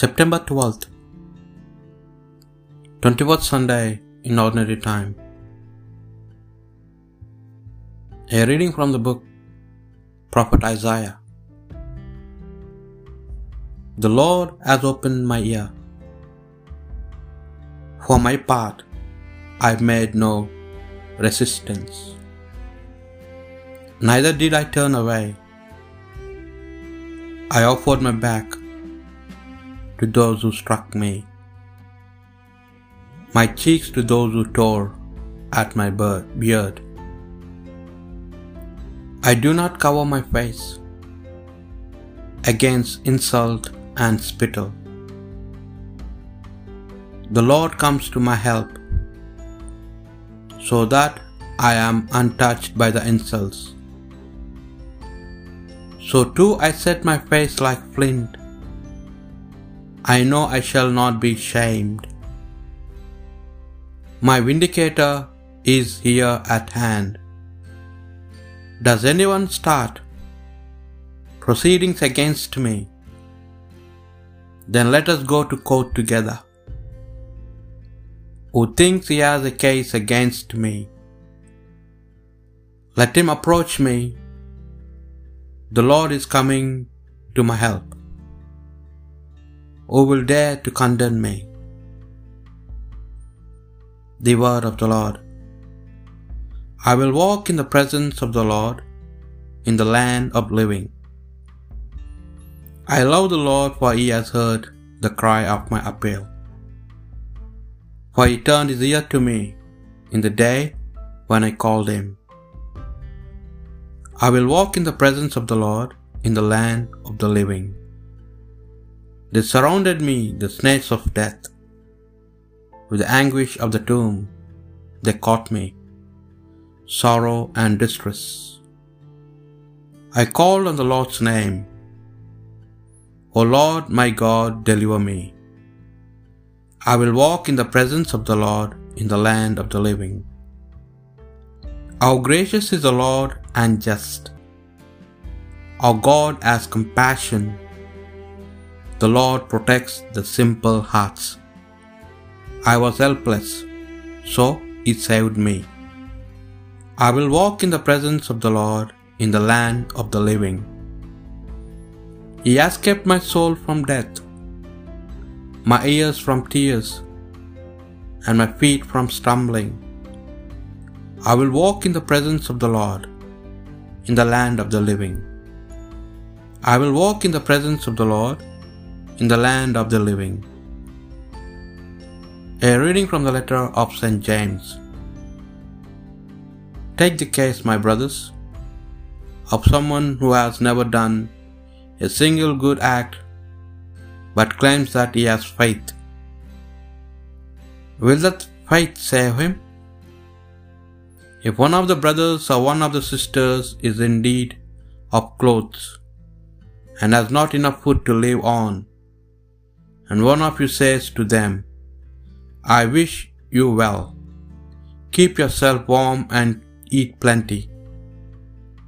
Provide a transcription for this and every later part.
September 12th, 21st Sunday in Ordinary Time. A reading from the book Prophet Isaiah. The Lord has opened my ear. For my part, I made no resistance. Neither did I turn away. I offered my back to those who struck me, my cheeks to those who tore at my beard. I do not cover my face against insult and spittle. The Lord comes to my help, so that I am untouched by the insults. So too I set my face like flint. I know I shall not be shamed. My vindicator is here at hand. Does anyone start proceedings against me? Then let us go to court together. Who thinks he has a case against me? Let him approach me. The Lord is coming to my help. Who will dare to condemn me? The word of the Lord. I will walk in the presence of the Lord in the land of living. I love the Lord, for he has heard the cry of my appeal. For he turned his ear to me in the day when I called him. I will walk in the presence of the Lord in the land of the living. They surrounded me, the snakes of death. With the anguish of the tomb, they caught me, sorrow and distress. I called on the Lord's name. O Lord my God, deliver me. I will walk in the presence of the Lord in the land of the living. How gracious is the Lord and just. Our God has compassion. The Lord protects the simple hearts. I was helpless, so He saved me. I will walk in the presence of the Lord in the land of the living. He has kept my soul from death, my ears from tears, and my feet from stumbling. I will walk in the presence of the Lord in the land of the living. I will walk in the presence of the Lord in the land of the living. A reading from the letter of St. James. Take the case, my brothers, of someone who has never done a single good act but claims that he has faith. Will that faith save him? If one of the brothers or one of the sisters is in need of clothes and has not enough food to live on, and one of you says to them, I wish you well, keep yourself warm and eat plenty,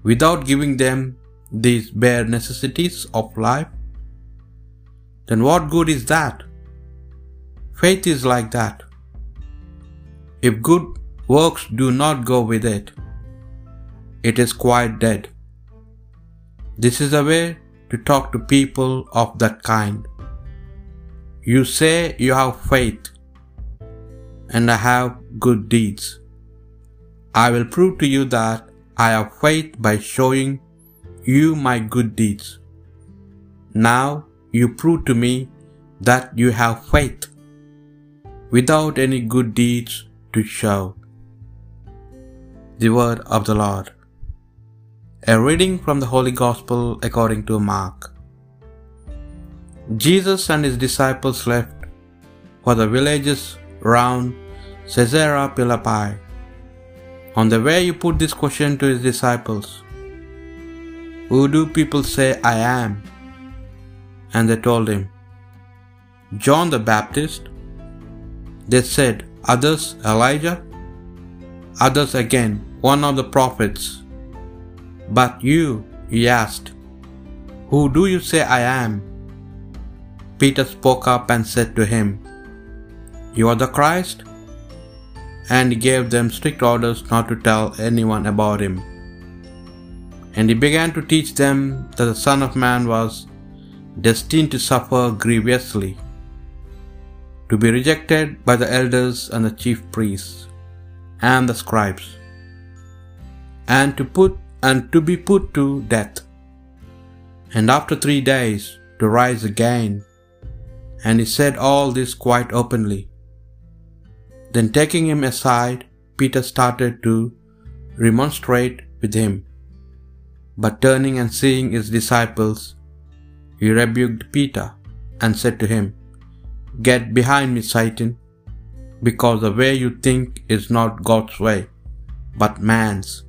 without giving them these bare necessities of life, then what good is that? Faith is like that. If good works do not go with it, it is quite dead. This is a way to talk to people of that kind. You say you have faith, and I have good deeds. I will prove to you that I have faith by showing you my good deeds. Now you prove to me that you have faith without any good deeds to show. The word of the Lord. A reading from the Holy Gospel according to Mark. Jesus and his disciples left for the villages round Caesarea Philippi. On the way, he put this question to his disciples Who do people say I am? And they told him, John the Baptist. They said, Others, Elijah. Others again, one of the prophets. But you, he asked, Who do you say I am? Peter spoke up and said to him, You are the Christ? And he gave them strict orders not to tell anyone about him. And he began to teach them that the Son of Man was destined to suffer grievously, to be rejected by the elders and the chief priests and the scribes, and to put and to be put to death, and after three days to rise again. And he said all this quite openly. Then taking him aside, Peter started to remonstrate with him. But turning and seeing his disciples, he rebuked Peter and said to him, Get behind me, Satan, because the way you think is not God's way, but man's.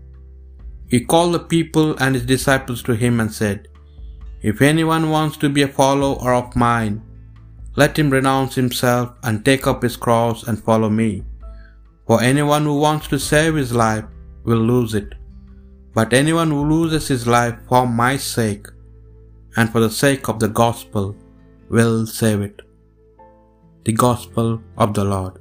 He called the people and his disciples to him and said, If anyone wants to be a follower of mine, let him renounce himself and take up his cross and follow me. For anyone who wants to save his life will lose it. But anyone who loses his life for my sake and for the sake of the gospel will save it. The Gospel of the Lord.